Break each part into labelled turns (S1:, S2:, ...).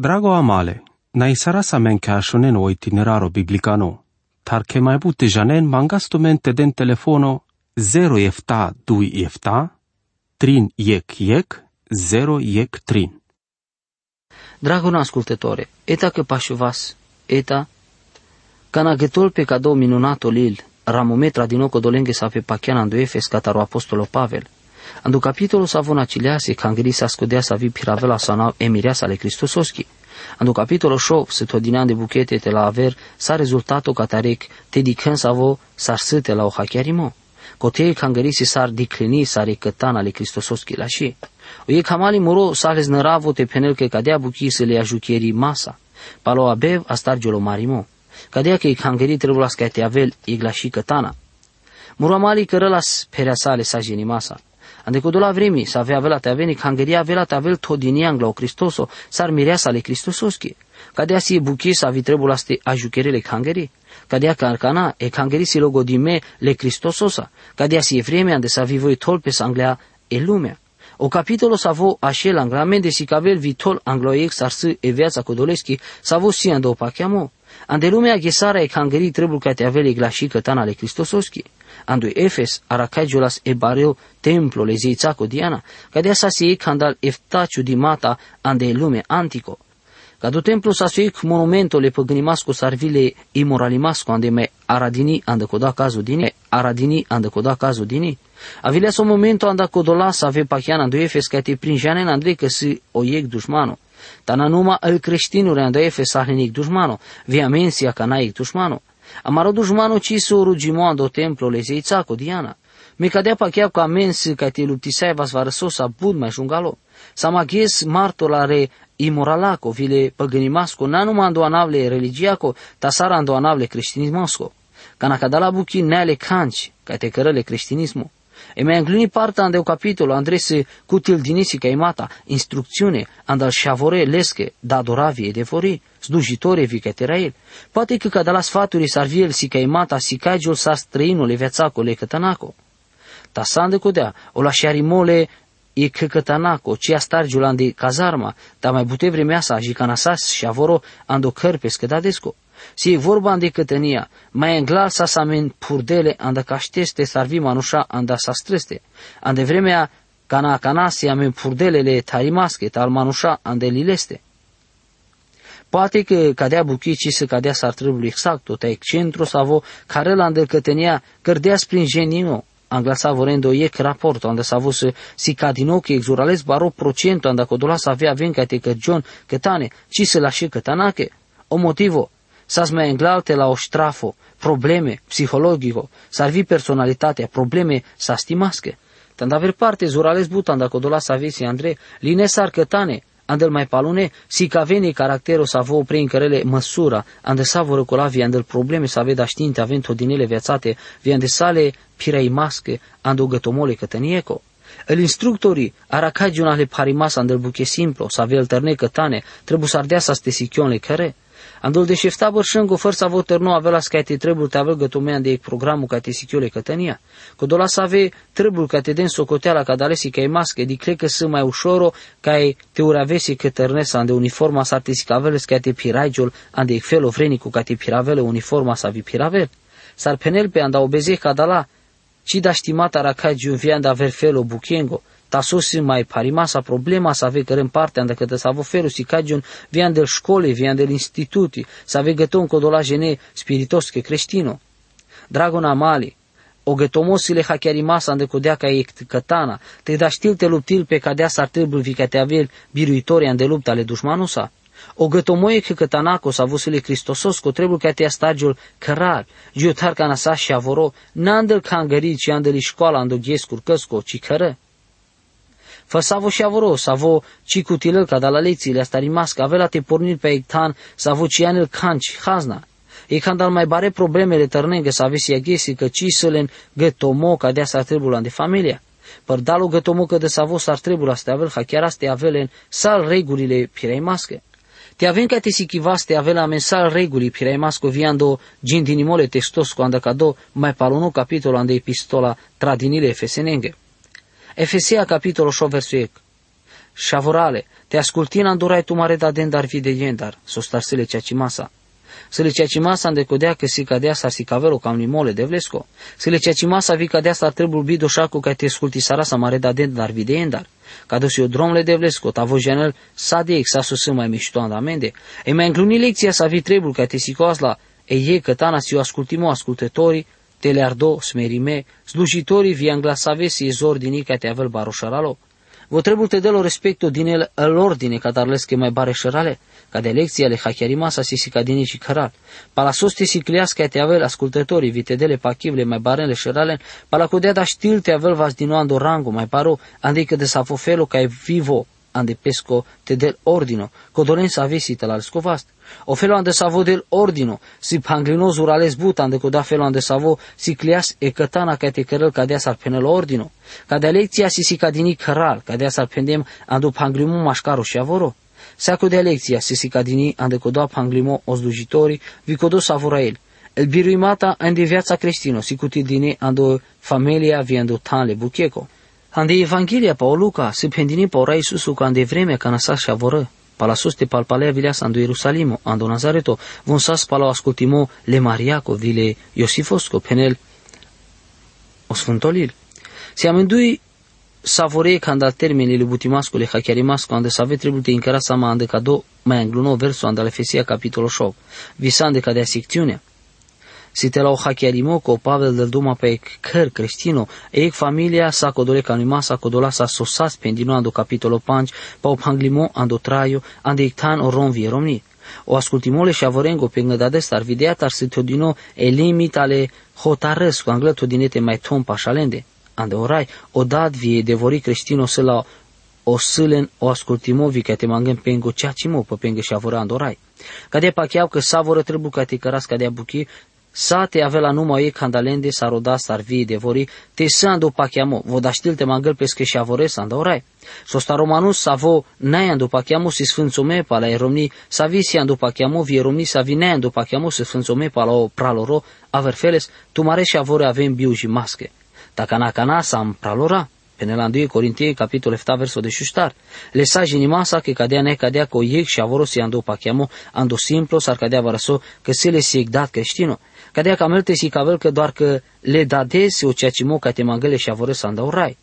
S1: Drago amale, na isara sa men ka shonen o itineraro biblicano, tar ke mai bute janen mangasto mente den telefono 0 efta 2 efta, trin iec iec, 0 iec trin.
S2: Drago ascultătore, eta că pașuvas, eta, canaghetol pe cadou minunato lil, ramometra din oco dolenghe sa pe pachiana do Efes cataro apostolo Pavel. Ando capitolo sa vona cileasi cangri sa scudea sa vi piravela sa nau emirea sa le Cristososki. Ando capitolo show se todinean de buchete te la aver sa rezultato catarec te dicân sa vo sar sâte la o hachiarimo. Cotei cangri si sar diclini sa recătana le Cristososki la și. O e camali moro sa les năravo te penel că cadea buchi să le ajuchieri masa. Palo abev a stargiolo marimo. Cadea că i cangri trebuie la scate avel igla și cătana. Muramali cărălas perea sale sa genimasa. Ande cu dola vremi să avea velat aveni cangeria velat avel todini anglo Cristoso, sar mireasa le Cristososki. Cadea si buchi să avi trebuie ste ajucherele cangeri. Cadea că arcana e cangeri si logo di me le Cristososa. Cadea si e vreme ande să avi voi tolpe sanglea e lumea. O capitolo sa vo așel anglamende si cavel vitol angloiex ar să e viața codoleschi sa vo si ando pachiamo. Ande lumea ghesara e cangeri trebuie ca te avele glași cătana le Cristososki andu Efes arakaijulas e bareu templo le zeițaco Diana, cadea sa si candal eftaciu di mata ande lume antico. Cadu templu sa si monumento le păgnimasco sarvile imoralimasco ande me aradini ande coda cazu dini, aradini ande coda cazu dini. Avilea so momento anda codola sa ave pachiana andu Efes ca te prinjane în Andrei că si o iec dușmano. Tana numa al creștinuri ande Efes ahlenic dușmano, via mensia ca naic dușmano. Amaro dușmano ci su rugimo do templo le zeițaco Diana. Mi cadea pachea ca mens ca te luptisai vas varăsosa bud mai jungalo. Sa maghes martolare imoralaco vile păgănimasco, na numai andoanavle religiaco, ta sara andoanavle creștinismasco. Ca cadala buchi neale canci, ca te cărăle creștinismo. E mai îngluni partea ande o capitolo andrese cutil dinisi ca imata, instrucțiune, andal șavore lesche, da adoravie de fori, slujitore vi ca terael. Poate că ca de la sfaturi s-ar viel si ca imata si cagiul sa străinul vețaco le cătanaco. Ta sande codea, o la șarimole e că cătanaco, cia stargiul ande cazarma, dar mai bute vremea sa, jicanasas și avoro ando cărpe scădadesco. Si e vorba de cătănia, mai englar sa samen purdele anda cașteste sarvi manușa anda sa streste. Ande vremea cana canasi amen purdelele tarimasche tal manușa ande lileste. Poate că cadea buchicii să cadea s-ar trebui exact, tot ai centru savo, care la îndălcătenia, cărdea sprin genino, angla vorendo iec raport, anda savo să si cadino că exurales baro procento, anda codola să avea venca te cărgion, cătane, ci să lașe cătanache. O motivo, s-ați mai înglalte la o ștrafo, probleme psihologico, s-ar vi personalitatea, probleme sa stimasche. Tanda aver parte zurales butan dacă dola sa vesi Andre, line sar cătane, andel mai palune, si ca veni caractero sa vă prin cărele măsura, ande sa vor cola vi andel probleme sa veda știinte avento din ele viațate, vi ande sale pirei masche, ando gătomole cătănieco. El instructorii aracagiunale parimas andel buche simplu, sa ve alterne cătane, trebuie să ardea sa stesichionle care, Andul de șefta bărșângu forța voter nu avea la te trebuie te avea gătumean de programul ca te sichiole cătănia. Că dola să ave trebuie ca te den socoteala ca dalesi ca e masche, di că să mai ușoro ca e te uravesi cătărnesa ande uniforma sa te sicavele ca te piraigiol ande e felo vrenicu ca te piravele uniforma sa vi piravel. Sar penel pe anda obeze ca dala, ci da stimata racai vian da ver felo buchiengo, ta sosi mai parimasa problema sa ave cărem parte anda cătă sa voferu si cagion vian del școle, vian del instituti, sa ave găton codola gene spiritos che creștino. Dragona mali, o gătomosile hachiarimasa ande codea ca e cătana, te da știl te luptil pe cadea sa trebuie vi ca te avel biruitoria ande lupta ale dușmanusa. O gătomoie că cătanaco sa vusile Cristosos co trebuie ca te astagiul cărar, giotar ca nasa și avoro, n-andel ca angări, ci andeli școala ando ghiescur căsco, ci cără. Fă savo și avoro, savo ci cutilăl ca da la lecțiile asta rimască, avea la te pornir pe ectan, savo ci anel canci, hazna. E când al mai bare problemele tărnengă să aveți iagesi că ci să le gătomo ca de asta trebuie de familia. Păr dalu gătomo că de savo s-ar trebui asta avel, ha chiar asta avelen sal regulile pirei mască. Te avem ca te sichivaste avela mensal reguli pirei masco viando gindinimole textos cu andacado mai paluno capitolo ande epistola tradinile efesenenge. Efesia capitolul 8 versul Shavorale, te ascultina andorai tu mare da den dar vide yendar, so starsele ceacimasa. Sele ceacimasa decodea că si cadea sa si cavelo cam limole de vlesco. Sele ceacimasa vi cadea sa trebul bido șacu ca te asculti sara sa mare da den dar vide yendar. Ca dosi o dromle de vlesco, ta janel sa de ex sa susă mai mișto andamende. E mai încluni lecția sa vi trebul ca te sicoasla, e e că tana si o ascultimo ascultătorii, te le ardo smerime, slujitorii vi anglasavesi ezordini ca te avel baroșaralo. Vă trebuie te delo respecto din el l'ordine ca darles che mai bare șerale, ca de lecții ale hachiarimasa si si cadini și căral. Pala soste si clias ca te avel ascultătorii vi te dele pachivle mai barele șerale, pala codea da știl te avel vas dinuando rango mai paro, andică de sa fofelo ca e vivo ande pesco te del ordino, codolenza avesi te la scovast. O felo ande savo del ordino, si panglino zurales but ande coda felo ande savo si clias e cătana ca te cărăl ca dea sar penel ordino. Ca de lecția si si cadini căral, ca dea sar pendem andu panglimu mașcaro și avoro. Seaco de lecția si si cadini ande coda panglimo oslujitori, vi codo savorael. El biruimata ande viața creștino, si cutidine ando familia vi ando tanle bucheco. Ande Evanghelia pa o Luca, se pendini pa ora Isusu ca ande vreme ca nasa și avoră. Pala suste palpalea vileas ando Ierusalimo, ando Nazareto, von sas pala ascultimo le Mariaco, vile Iosifosco, penel o sfântolil. Se amândui savore când al termeni le butimascule hachiarimasco ande save trebuie te incara sama ande cado mai angluno verso ande la Efesia capitolul 8. Visande ca de secțiunea. Si te la o hachiarimoko, Pavel del duma pe căr creștino, e familia sa codole canima sa codola sa sosas pendino ando capitolo 5, pa o panglimo ando traio, ande ictan o ronvi romni. O ascultimole și avorengo pe ngădade star videa tar se todino e limit ale hotarăscu anglă todinete mai tom pașalende. Ande orai, o dat vie devori creștino să la o sâlen o ascultimovi ca te mangem pengo ceacimo pe pengă și avorando orai. Cadea pacheau că savoră trebuie ca te căras cadea buchi Sate avea numai ei candalende sa roda sarvi devori, te sando pachiamo, voda te mangăl pesche și avore sanda orai. Sosta romanus savo naia pa pachiamo si sfânțome pa la eromni, sa visi ando pachiamo vi eromni sa vi naia pa pachiamo si sfânțome pa la o praloro, averfeles, tu mare și avore avem biuji masche. Takana kana sam pralora, Penela 2 Corintiei, capitol 7, verso de șuștar. Lesa jinimasa che cadea ne cadea co iec și avoro si ando pachiamo, ando simplo, sar cadea varaso, că se le si dat creștino. Cadea ca melte si cavel că doar că le dadese o ceea ce moca te mangele și avore să andau rai.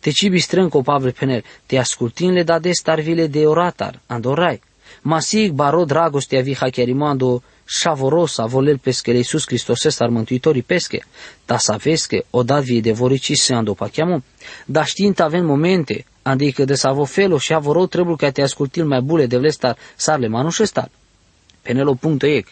S2: Te cibi strân co Pavel penel, te ascultin le dades tarvile de oratar, andorai. Masig baro dragostea vi hachiarimando șavorosa volel pesche le Iisus Hristos estar mântuitorii pesche, da să vesche, o dat vie de vorici se ando pachiamo, da știind avem momente, adică de să avo felo și avoro trebuie ca te ascultil mai bule de vlestar sarle manușestar. Penelo punto ec.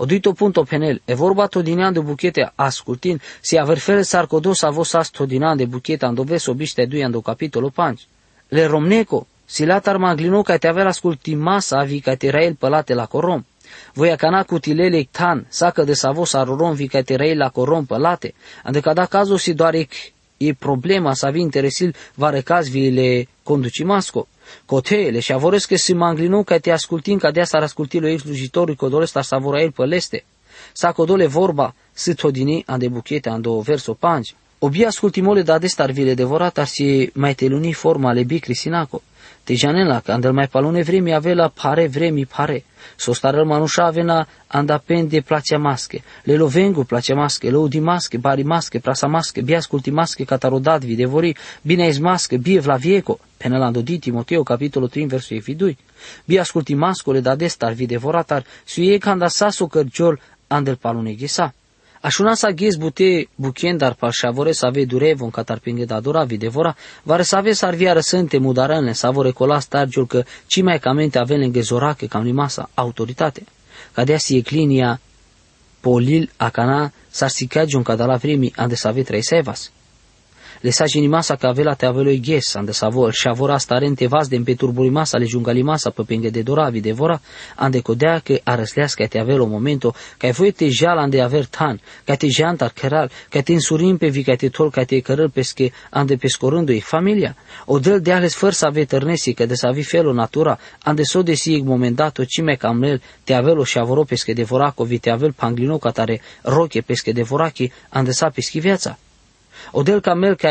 S2: O dito punto penel, e vorba todinean de buchete ascultin, si aver fele sarcodos avos as todinean de buchete andoves obiște duian do capitolo 5. Le romneco, si latar maglino ca te aver asculti masa avi ca te rael pălate la corom. Voi cana cu tilele tan, sacă de savos arorom vi ca te rael la corom pălate, ande ca da cazul si doar ec, e problema să vi interesil vare caz vi le conduci masco. Cotele și avoresc că si manglinu ca te ascultin ca de asta asculti lui slujitorul codole sta savora el păleste. Sa codole vorba si todini ande buchete ando verso pangi. Obi ascultimole da de star vile devorat ar si mai teluni forma le bicri sinaco. Te janela, când mai palune vremi avea pare vremi pare. So starăl manușa avena andapende placea masche. Le lovengu placea masche, le udi masche, bari masche, prasa masche, bia asculti masche, catarodat devori, bine es masche, bie vlavieco. Până la di Timoteo, capitolul 3, versul evidui. Bia asculti mascole da destar videvoratar, su ei canda saso cărciol andel palune ghesa. Așuna sa ghez bute buchendar pa șavore să ave durevon catar pinge da dora videvora, vare să ave sarvia răsânte mudarănle, să vore cola stargiul că ci mai camente ave lânghe zorache cam limasa autoritate. Cadea si eclinia polil acana s-ar sicagiun cadala vremi ande să ave trei sevas. Lesaži masa ca vela te avelo ghes, ande savor, și avora starente vas de turburi masa le jungali masa pe penge de doravi de vora, ande codea că arăslească te avelo momento, ca voi te jala ande aver tan, ca te jantar keral, ca te insurim pe vi, ca te tol, ca te cărăl pesche, ande pescorându i familia. O del de ales făr să ave tărnesi, că de să avi felo natura, ande so de si momentato, cime camnel, te avelo și avoro pesche de voraco, vi te avel panglino ca tare roche pesche de vorachi, ande sa peschi viața. Odel ca mel ca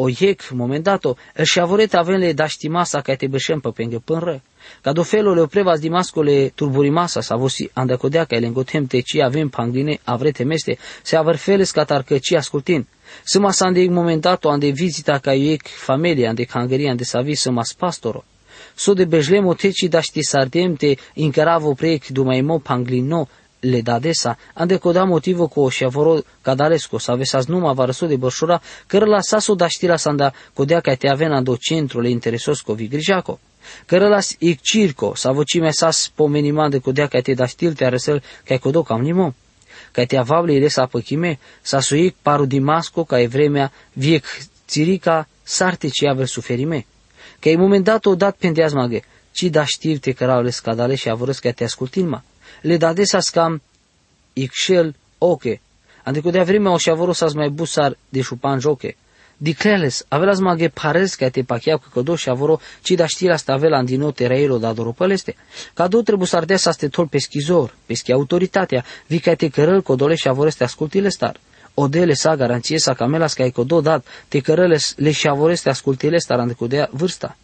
S2: o iec, momentato, el șavoret avem le daștimasa ca te bășem pe pengă pânră. Ca do felul le oprevas dimascole turburimasa sa vosi andacodea ca ele îngotem te ci avem pangline avrete meste, se aver feles ca tarcăci ascultin. Săma sa ande momentato ande vizita ca iec familia ande cangăria ande savi sămas pastoro. So de bejlemo teci daști sardemte incaravo prec dumaimo panglino le dadesa, ande coda motivo co șavoro cadalesco, sa vesas numa varăso de bărșura, căr la saso daștira sanda codea ca te avena do centru le interesosco vigrijaco. Căr las ic circo, sa vocime sas pomeniman de codea ca te daștil te arăsel ca codo cam nimo. Ca te avable ile sa păchime, sa suic paru dimasco ca e vremea viec țirica sarte ce aver suferime. Că e moment dat o dat pendeaz maghe, ci da știv te cărau le scadale și avărăs ca te ascultin le dadesa skam ikshel oke. Ande de vreme o shavoro sas mai busar de șupan joke. Dicleles, avelas mage pares ca te pachea cu codo shavoro, ci da știra sta avela andino tereiro da doropăleste. Cado trebuie să ardea să te tol peschizor, peschi autoritatea, vi ca te cărăl codole shavoro este ascultile star. Odele sa garanție sa camelas ca e codo dat, te cărăles le shavoro este ascultile star ande codea vârsta.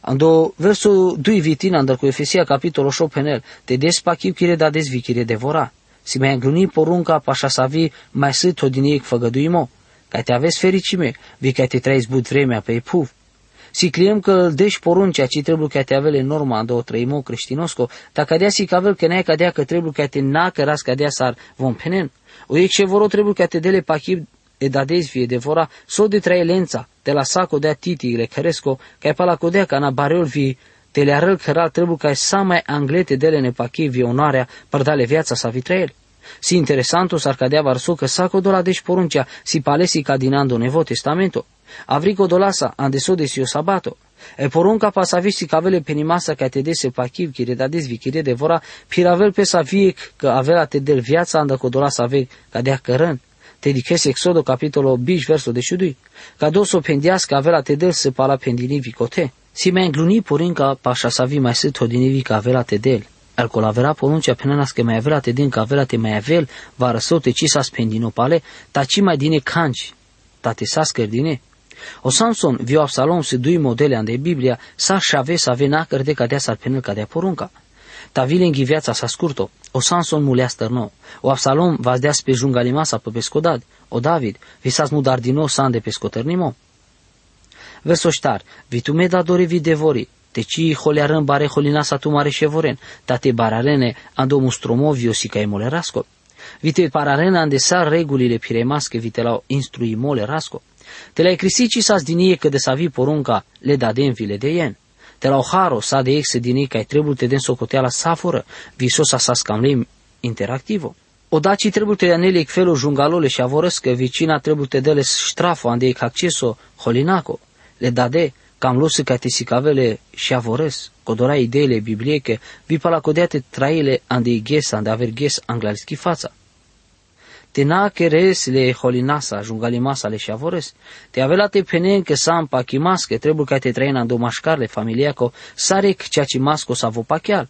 S2: Ando verso 2 vitin andar cu Efesia capitolul 8 penel, te despa chip kire da desvi kire devora. Si mai îngruni porunca pașa să vi mai sât o din ei făgăduimo. Ca te aveți fericime, vi ca te trăiți but vremea pe puv. Si cliem că îl deși poruncea, ci trebuie ca te avele norma do trăimo creștinosco, ta cadea si cavel că n-ai cadea că trebuie ca te na că ras cadea sar vom penen. O e ce voro trebuie ca te dele pachip e da desvie de vora so de traelența, de la saco de tigre cresco, ca pa la codea ca na bareol vi te le arăl căral trebuie ca sa mai anglete dele ne pachi vi onoarea părdale viața sa vitrael. Si interesanto s-ar cadea varso că saco dola deci poruncea si palesi ca dinando nevo testamento. Avrico dolasa andeso de sio sabato. E porunca pa sa visti cavele penimasa ca te dese pachiv chire da desvi chire de vora piravel pe sa viec că avea te del viața andă codola sa ve ca dea cărân te dichese Exodo capitolo 8 verso 12, ca doso pendiască avea te del se pala pendini vicote. Si mai îngluni porinca pașa sa vi mai se todini ca avea te del. Al colavera poruncea penanas că mai avea te din ca avea te mai avel, va răsote ci sa spendino pale, ta ci mai dine canci, ta te sa scărdine. O Samson viu Absalom se dui modele ande Biblia, sa șave sa vena cărde cadea sar penel cadea porunca. Ta vile viața sa scurto, o Samson mulea stărno, o Absalom vas dea pe jungalimasa pe pescodad, o David, visas mu dar din nou san de pescotărnimo. Verso ștar, vitume da dore vi devori, te ci holearân bare holinasa tu mare șevoren, te bararene ando mustromovio si ca emole rasco. Vite pararena ande sar regulile piremasche vite la instrui mole rasco. Te la ecrisici sas dinie că de savi porunca le dadem vile de ien te la oharo sa de exe din ei trebuie te den socoteala saforă, visosa sa scamlim interactivo. Odaci trebuie te anele felo jungalole și avorăscă, vicina trebuie te dele ștrafo ande ec acceso holinaco, le dade, cam luсы ca te sicavele și avorăs, codora ideile biblieche, vi pala codeate traile ande igesa, ande aver ges anglalischi fața. Te na queres le holinasa, jungalimasa le shavores. Te avela te penen que sampa kimaske, trebuie ca te traina do mașcarle familiaco, sarek ceaci masco sa vopachial.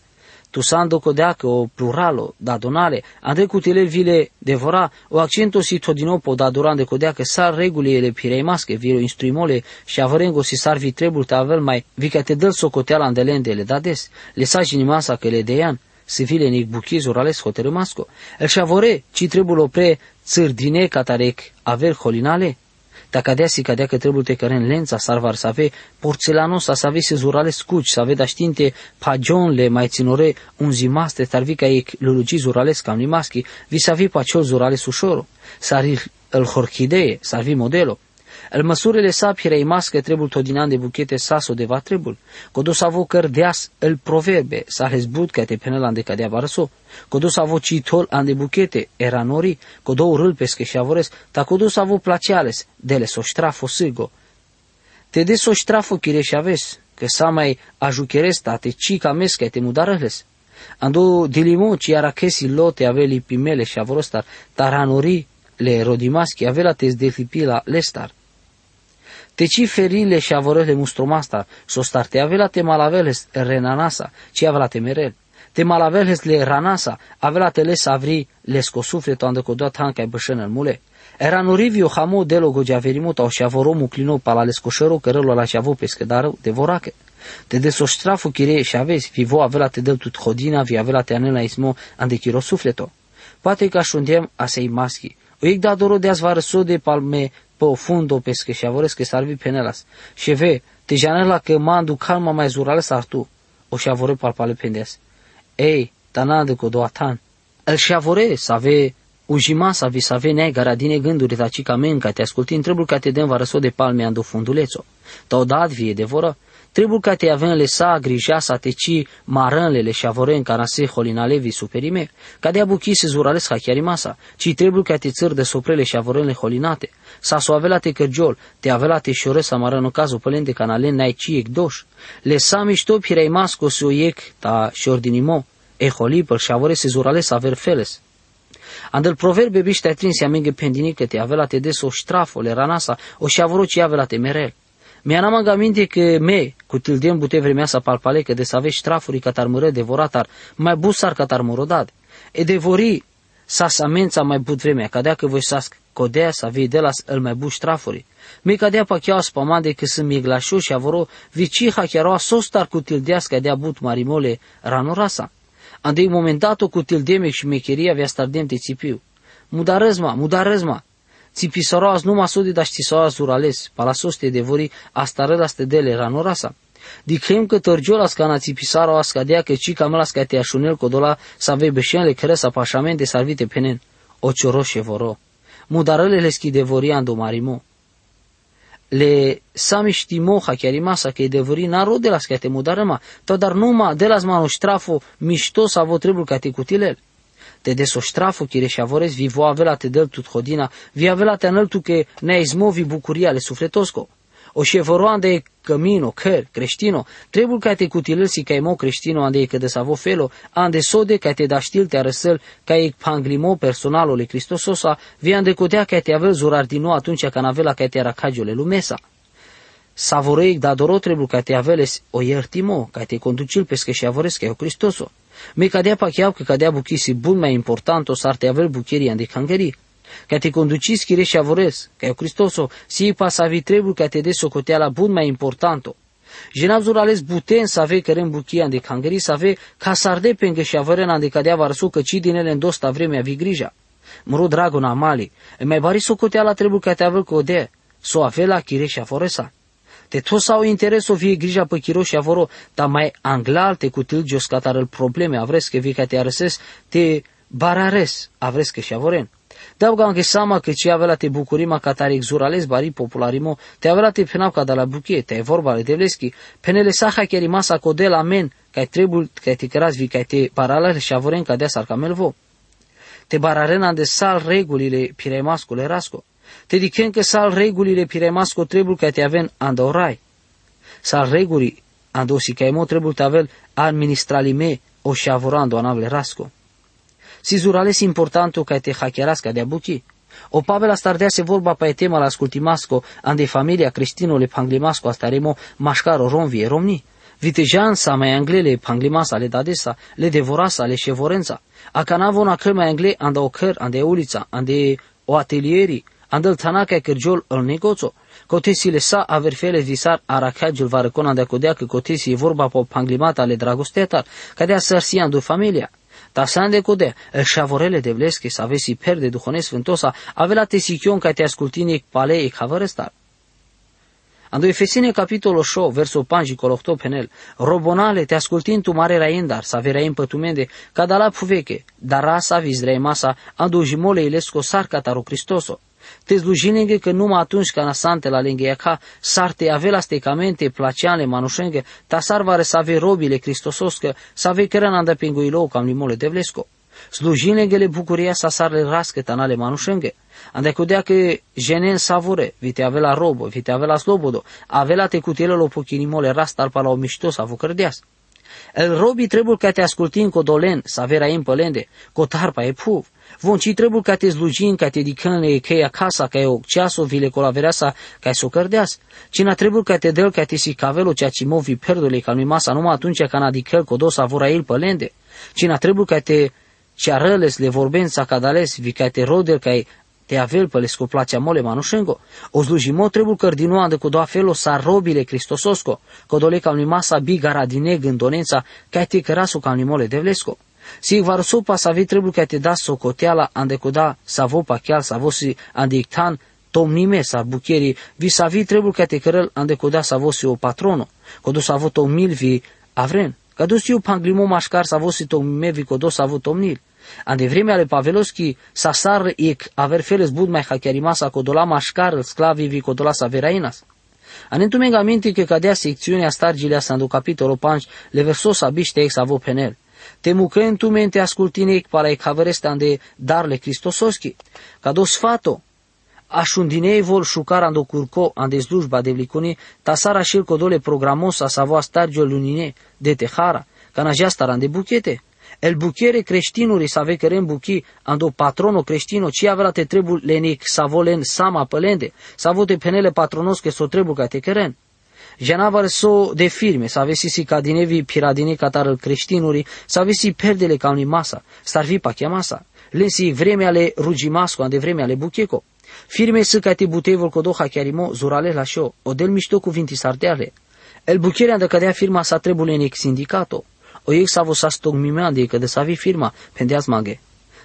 S2: Tu sando codeacă o pluralo, da donale, ande cu tele vile devora, o accento si todinopo da durande codeacă sar regulile pirei masche, viro instruimole și avărengo si sar vi trebuie te avel mai, vi ca te dăl socoteala andelendele, da des, le sa masa că le deian, sivilenic buchizor ales hotărâmasco. El șavore, ci trebuie opre țârdine catarec aver holinale. Dacă dea si cadea că trebuie te căren lența, sarvar să ave porțelano să ave se zurale scuci, să ave da știnte pagionle mai ținore un zimaste, tarvi ca ei lulugi zurale cam limaschi, vi să avi paciol zurale sușoro, să ari el horchidee, să avi modelo. El măsurile sa pirei mască trebuie todinan de buchete saso de va trebul. Codo sa vo cărdeas el proverbe, sa hezbut ca te penel ande cadea barso. Codo sa vo citol ande buchete, era nori, codo urâl pesche și avores, ta codo sa vo placeales, dele so ștrafo sigo. Te de so ștrafo chireș și aves, că sa mai ajucheres tate cica mesca te mudarăles. Ando dilimo ci ara chesi lote aveli pimele și avorostar, taranori le rodimaschi avela te zdefipila lestar. Teci ferile și avorele mustromasta, starte avela te malaveles renanasa, ci avela te merel. Te malaveles le ranasa, avela te les avri les co sufleto ando co doat hanca e bășân în mule. Erano rivio hamo delo gođaverimo ta ošavoro muklino palales coșero cărălo la șavo pescădară de vorache. Te de sostrafu chire șavezi, vivo avela te del tut hodina, vi avela te anela ismo ande chiro sufleto. Poate că așundem a sei maschi. O ic da doro de azvarăso de palme po fundo pesche șavoresc că sarvi penelas. Și ve, te janela că mandu calma mai zurale sartu. O șavore palpale pendes. Ei, tanade cu doatan. El șavore să ave Ujima sa vi save negara dine gânduri ta cica men ca te asculti trebul ca te den varăso de palme ando fundulețo. Tau dat vie de voră, trebul ca te avem le sa grija sa te ci maranlele și avoren ca nase holinalevi superime, ca de abuchi se zurales ha chiar masa, ci trebul ca te țăr de soprele și avorenle holinate, sa so avela te cărgiol, te avela te șore sa marano cazo pălende canalen nai ci ec doș, le sa mișto pirei masco se o iec ta șordinimo, e holi păl și șavore se zurales aver feles, Andel proverbe biște atrinse amenge pendinică te avela te des o strafo le ranasa o și avoro ci avela te merel. Mi-a n-am aminte că me, cu tildem bute vremea să palpale că de să aveți strafuri ca tarmără devoratar, mai busar ca tarmărodad. E devori sa samența mai but vremea, ca că voi să codea să vei de la îl mai bu strafuri. Mi cadea pa chiar spamade că sunt miglașu și avoro vici ha chiar o sostar cu tildească de but marimole ranorasa. Andei momentato cu tildeme și mecheria via stardem te țipiu. Mudarăzma, mudarăzma. Țipi soroas nu masudi da ști soroas urales, palasoste de vori astarăla stedele ranorasa. Dichem că tărgiolas ca na țipisaro ascadea că cica mălas ca te așunel codola să ave beșenle cresa pașamente sarvite penen. O cioroșe voro. Mudarălele schide voriando marimo le sami štimoha, chiar masa că e devări naro de las că te mudarăma, to dar numa de las mano strafo mișto sa vo trebul ca te cutilel. Te deso strafo chire și avores vivo avela te del tut hodina, vi avela te anăltu că ne izmovi bucuria le sufletosco. O șevoro ande camino, căr, creștino, trebuie ca te cutilăsi ca mo creștino ande că de savo felo, ande sode ca te da știl te arăsăl ca e panglimo personalul Cristososa, vi ande codea ca te avel zurardino atunci ca navela ca te aracagiole lumesa. Savorei da doro trebuie ca te aveles o iertimo, ca te conducil pescă și avoresc ca o Cristoso. Me cadea pa chiar că cadea buchisi bun mai important o s-ar te avel bucherii ande cangării ca te conducis chire și avores, ca eu Cristoso, si pasavi trebuie ca te des socoteala bun mai importanto. Jenavzur ales buten să ave cărem buchia de cangări, să ave ca sarde pengă și avărena de cadea varsu, că ci din ele în dosta vremea vi grija. Măru drago na mali, e mai bari socoteala trebuie ca te avă cu ode, so ave la chire și avoresa. Te tot sau interes o vie grija pe chiro și avoro, dar mai anglalte cu tilgios catarăl probleme, avres că vi ca te arăses, te barares, avres că și avoren. Dau anche sama că ce avea te bucurima ca tare exurales bari popularimo, te avea te penau ca de la buche, te vorba le devleschi, penele saha chiar masa codel amen, ca trebuie ca te cărați vi ca te paralel și avoren ca dea sarca melvo. Te bararena de sal regulile piremascule rasco. Te dicen că sal regulile piremasco trebuie ca te aven andorai. Sal reguli andosi ca emo trebuie te avel administralime o și avorando anavle rasco. Si zurales importanto ca te hackerasca de abuchi. O Pavel se vorba pe tema la scultimasco ande familia cristino le panglimasco astaremo mașcaro romvie romni. Vitejan sa mai anglele panglimasa le dadesa, le devorasa, le șevorența. A canavo una căr mai angle ande o căr, ande ulița, ande o atelieri, ande tanaca cărgiol el negoțo. Cotesile sa averfele visar aracagiul varăcona de acodea că cotesi e vorba pe panglimata ale dragostetar, ca de a sărsia în familia. Tasande kude, el șavorele de vleske să avesi perde duhone sfântosa, avea tesichion ca te ascultine pale e cavărestar. Ando Efesine capitolul 6, versul 5 colocto penel, robonale te ascultin tu mare raindar, sa vera pătumende, ca da la puveche, dar rasa vizrei masa, ando jimole ilesco sarca taro Cristoso. Te slujinenge că numai atunci ca nasante la lenghe ca sarte avea stecamente placeale manușenge, ta sarvare să ave robile cristososcă, să ave cărăna da pinguilou cam limole de vlesco. Slujinengele bucuria sa sarle rască tanale manușenge. Ande cudea că jenen savure, vite avea la robo, vite avea la slobodo, avea la te cutielă pochinimole rasta alpa la o mișto să cărdeas. El robi trebuie ca te asculti în codolen, să avea în pălende, cotarpa e puv, Von ci trebuie ca te slujin, ca te dicânle că e acasă, ca e o ceaso, vile colavereasa, ca e s-o cărdeas. Cina trebuie ca te del, ca te si cavelo, cea ci movi perdole, ca nu masa numai atunci ca na dicăl, codos avora el pălende. Cina trebuie ca te ce arăles le vorben sa cadales, vi ca te rodel, ca e te avel pe le scoplația mole manušengo, o zlužimo trebu cardinoa de codo felo sa robile cristososco, codole ca masa bigara dine gândonența, ca te cărasu ca mole devlesco. Si varosopa sa vi trebu ca te da socoteala ande coda sa vopa chiar sa vosi andictan tomnime sa bucheri vi sa vi trebu ca te cărăl ande coda sa vosi o patrono, codo sa vo tomnil vi avren. Cadus eu panglimo mașcar sa vosi tomnime vi codo sa vo tomnil. Ande vremea ale Pavelovski sa sar ik aver feles bud mai hachiarimasa codola mașcar sclavi vi codola sa verainas. Anentumengamente que cadea secțiunea stargilea sa do capitolo 5 le verso sa biște ex avo penel. Temu că entumente ascultine para ek havereste ande darle Cristososki. Cado sfato, Așundinei vol șucar ando curco ande slujba de vliconi, tasara șil codole programos a savo stargio lunine de tehara, cana jastar ande buchete. El buchiere creștinuri să ave cărem buchi ando patrono creștino, ci avea te trebu lenic să volen sama pălende, să vote penele patronos că so trebu ca te căren. Janava so de firme, să avesi si ca dinevi piradine catar creștinuri, să avesi perdele ca unui masa, starvi pa masa. Lensi vreme ale rugimasco, ande vreme ale bucheco. Firme să ca te butevol codoha chiarimo, zurale la șo, o del mișto cuvinti sardeale. El buchiere ande cadea firma sa trebule în sindicato, o ex avo sa stogmime ande că de sa vi firma, pendeaz mage.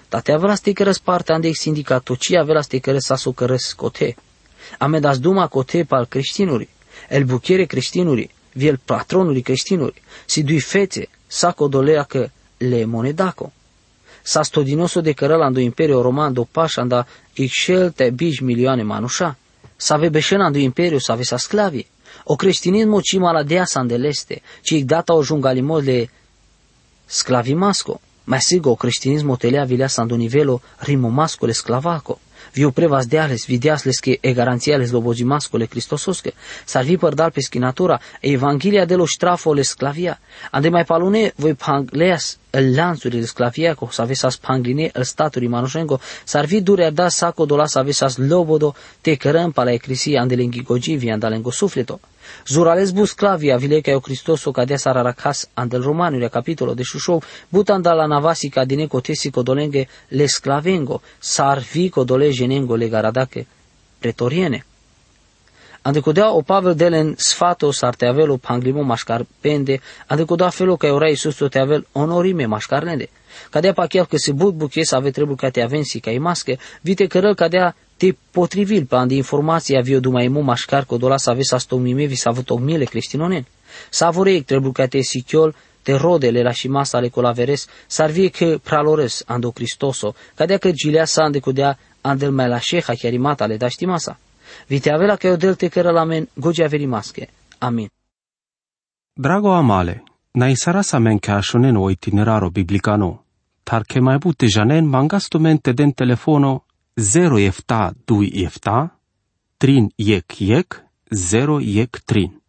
S2: Tate avea ste cărăs parte ande ex sindicato, ci avea ste cărăs sa so cărăs cote. Ame das duma cote pal creștinuri, el buchiere creștinuri, viel patronuri creștinuri, si dui fețe, sa codolea că le monedaco. Sa stodinoso de cărăl ando imperio roman do paș anda ixel te bij milioane manușa. Sa ve beșen ando imperio sa ve sa sclavie. O creștinismo cima la dea sa andeleste, ci data o jungalimole sclavimasco. Ma sigo o cristianismo telea vilea sando nivelo rimomascole sclavaco. Viu prevas deales, vidiasles que e garanțiales lobozimascole cristososque, salvi părdal pescinatura, e evangelia de lo strafo le sclavia. Ande mai palune voi pangleas el lanțuri de sclavia, co să vesas pangline el staturi manușengo, sarvi dure da saco dola să vesas lobodo te cărăm pa la ecrisia ande lengigogi vi andalengo sufleto. Zurales bus sclavia vileca eu Cristoso cadea sararacas andel romanului capitolo de șușou, butan la navasi ca dine cotesi codolenge le sclavengo, sarvi codole jenengo le garadache pretoriene. Andecodea o Pavel delen sfato sar te avelo panglimo mașcar pende, andecodea felo ca ora Iisus te avel onorime mașcar nede. Cadea pa chiar că se but buche să ave trebuie ca te avensi ca masche, vite cărăl cadea te potrivil pa andi informația avio dumai mu mașcar că dola să ave să stomime vi să avut ogmiele creștinonen. Savorei trebuie ca te sichiol, te rodele la și masa ale colaveres, s-ar vie că pralores ando Cristoso, cadea că gilea sa andecodea andel mai la șeha chiarimata le da masa. Vite avela că eu delte că men gogia verimasche. Amin.
S1: Drago amale, na isara sa men că așonen o itineraro biblicano, tar che mai bute janen mangastumente den telefono 0 efta 2 efta, trin yek yek, 0 yek trin.